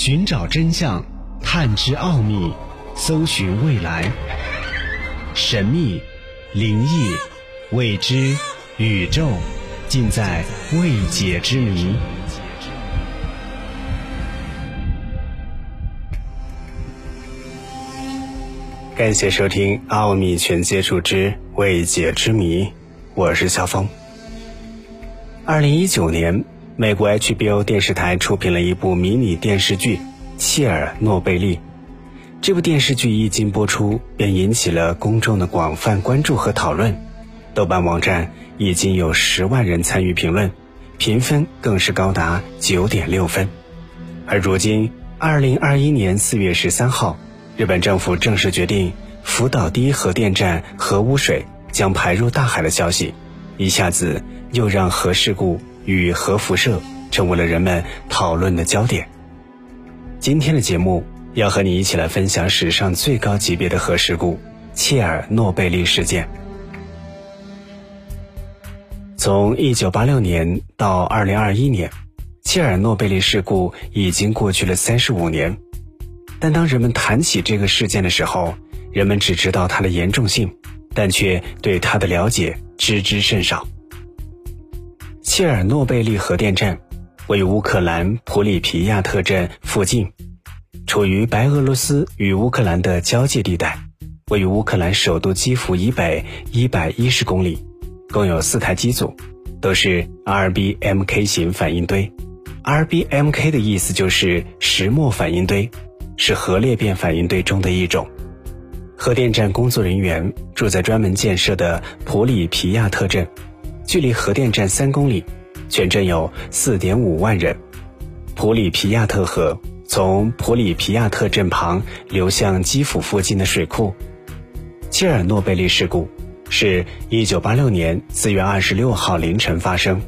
寻找真相，探知奥秘，搜寻未来。神秘、灵异、未知、宇宙，尽在未解之谜。感谢收听《奥秘全接触之未解之谜》，我是肖峰。二零一九年，美国 HBO 电视台出品了一部迷你电视剧《切尔诺贝利》。这部电视剧一经播出，便引起了公众的广泛关注和讨论。豆瓣网站已经有十万人参与评论，评分更是高达九点六分。而如今，二零二一年四月十三号。日本政府正式决定，福岛第一核电站核污水将排入大海的消息，一下子又让核事故与核辐射成为了人们讨论的焦点。今天的节目要和你一起来分享史上最高级别的核事故——切尔诺贝利事件。从1986年到2021年，切尔诺贝利事故已经过去了35年。但当人们谈起这个事件的时候，人们只知道它的严重性，但却对它的了解知之甚少。切尔诺贝利核电站位于乌克兰普里皮亚特镇附近，处于白俄罗斯与乌克兰的交界地带，位于乌克兰首都基辅以北一百一十公里，共有四台机组，都是 RBMK 型反应堆。RBMK 的意思就是石墨反应堆。是核裂变反应堆中的一种。核电站工作人员住在专门建设的普里皮亚特镇，距离核电站三公里，全镇有四点五万人。普里皮亚特河从普里皮亚特镇旁流向基辅附近的水库。切尔诺贝利事故是一九八六年四月二十六号凌晨发生，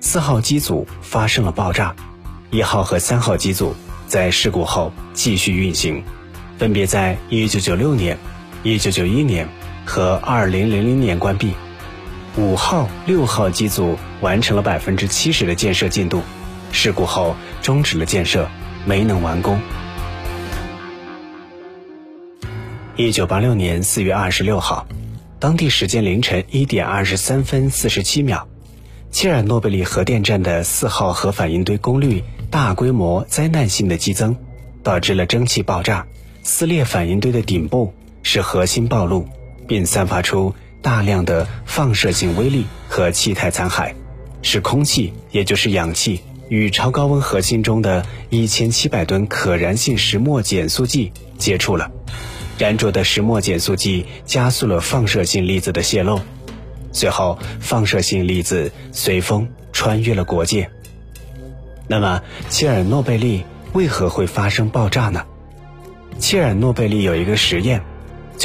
四号机组发生了爆炸，一号和三号机组。在事故后继续运行，分别在1996年、1991年和2000年关闭。五号、六号机组完成了百分之七十的建设进度，事故后终止了建设，没能完工。1986年4月26号，当地时间凌晨一点二十三分四十七秒，切尔诺贝利核电站的四号核反应堆功率。大规模灾难性的激增，导致了蒸汽爆炸，撕裂反应堆的顶部，使核心暴露，并散发出大量的放射性微粒和气态残骸，使空气，也就是氧气，与超高温核心中的一千七百吨可燃性石墨减速剂接触了。燃着的石墨减速剂加速了放射性粒子的泄漏，随后放射性粒子随风穿越了国界。那么，切尔诺贝利为何会发生爆炸呢？切尔诺贝利有一个实验，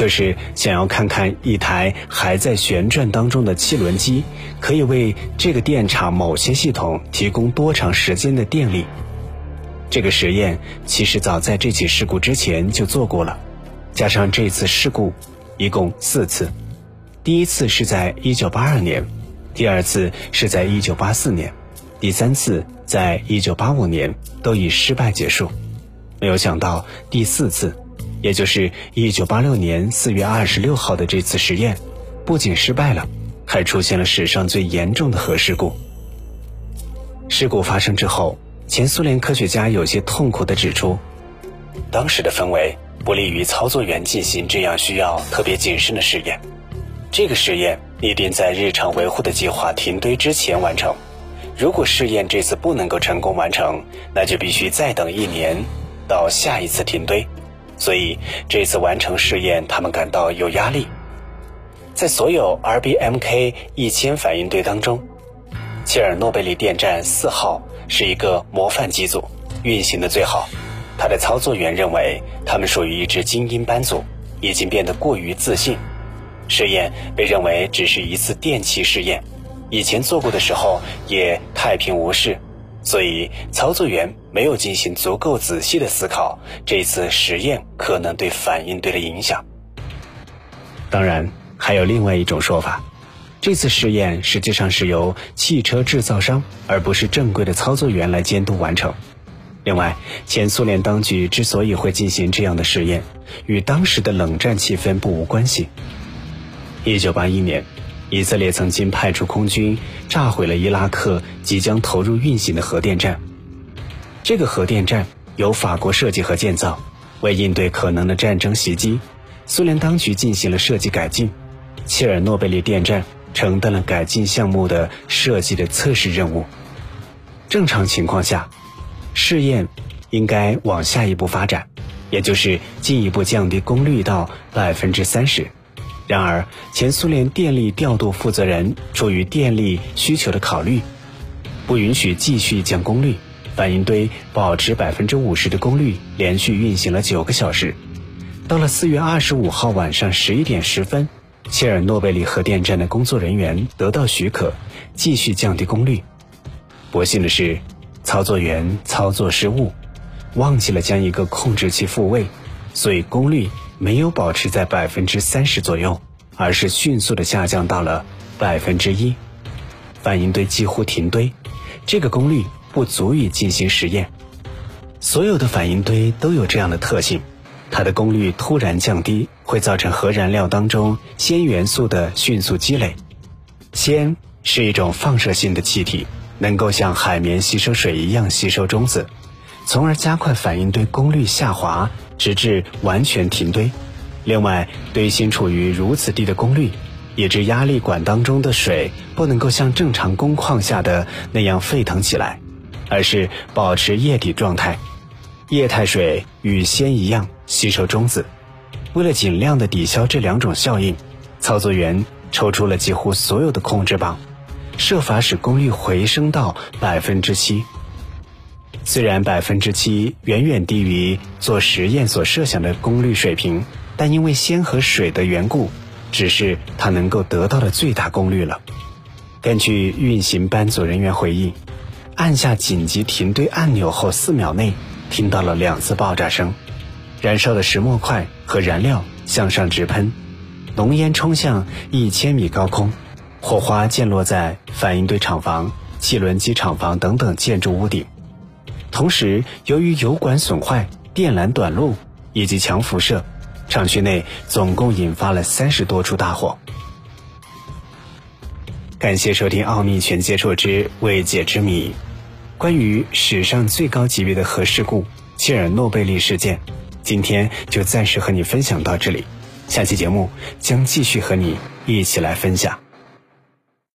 就是想要看看一台还在旋转当中的汽轮机可以为这个电厂某些系统提供多长时间的电力。这个实验其实早在这起事故之前就做过了，加上这次事故，一共四次。第一次是在1982年，第二次是在1984年，第三次。在一九八五年都以失败结束，没有想到第四次，也就是一九八六年四月二十六号的这次实验，不仅失败了，还出现了史上最严重的核事故。事故发生之后，前苏联科学家有些痛苦地指出，当时的氛围不利于操作员进行这样需要特别谨慎的试验。这个实验一定在日常维护的计划停堆之前完成。如果试验这次不能够成功完成，那就必须再等一年，到下一次停堆。所以这次完成试验，他们感到有压力。在所有 RBMK 一千反应堆当中，切尔诺贝利电站四号是一个模范机组，运行的最好。他的操作员认为，他们属于一支精英班组，已经变得过于自信。试验被认为只是一次电气试验。以前做过的时候也太平无事，所以操作员没有进行足够仔细的思考这次实验可能对反应堆的影响。当然，还有另外一种说法，这次试验实际上是由汽车制造商而不是正规的操作员来监督完成。另外，前苏联当局之所以会进行这样的试验，与当时的冷战气氛不无关系。一九八一年，以色列曾经派出空军炸毁了伊拉克即将投入运行的核电站。这个核电站由法国设计和建造，为应对可能的战争袭击，苏联当局进行了设计改进。切尔诺贝利电站承担了改进项目的设计的测试任务。正常情况下，试验应该往下一步发展，也就是进一步降低功率到百分之三十。然而，前苏联电力调度负责人出于电力需求的考虑，不允许继续降功率。反应堆保持百分之五十的功率，连续运行了九个小时。到了四月二十五号晚上十一点十分，切尔诺贝利核电站的工作人员得到许可，继续降低功率。不幸的是，操作员操作失误，忘记了将一个控制器复位，所以功率。没有保持在百分之三十左右，而是迅速的下降到了百分之一，反应堆几乎停堆，这个功率不足以进行实验。所有的反应堆都有这样的特性，它的功率突然降低，会造成核燃料当中氙元素的迅速积累。氙是一种放射性的气体，能够像海绵吸收水一样吸收中子，从而加快反应堆功率下滑。直至完全停堆。另外，堆芯处于如此低的功率，以致压力管当中的水不能够像正常工况下的那样沸腾起来，而是保持液体状态。液态水与氙一样吸收中子。为了尽量的抵消这两种效应，操作员抽出了几乎所有的控制棒，设法使功率回升到百分之七。虽然百分之七远远低于做实验所设想的功率水平，但因为氙和水的缘故，只是它能够得到的最大功率了。根据运行班组人员回忆，按下紧急停堆按钮后四秒内，听到了两次爆炸声，燃烧的石墨块和燃料向上直喷，浓烟冲向一千米高空，火花溅落在反应堆厂房、汽轮机厂房等等建筑屋顶。同时，由于油管损坏、电缆短路以及强辐射，厂区内总共引发了三十多处大火。感谢收听《奥秘全接触之未解之谜》，关于史上最高级别的核事故——切尔诺贝利事件，今天就暂时和你分享到这里。下期节目将继续和你一起来分享。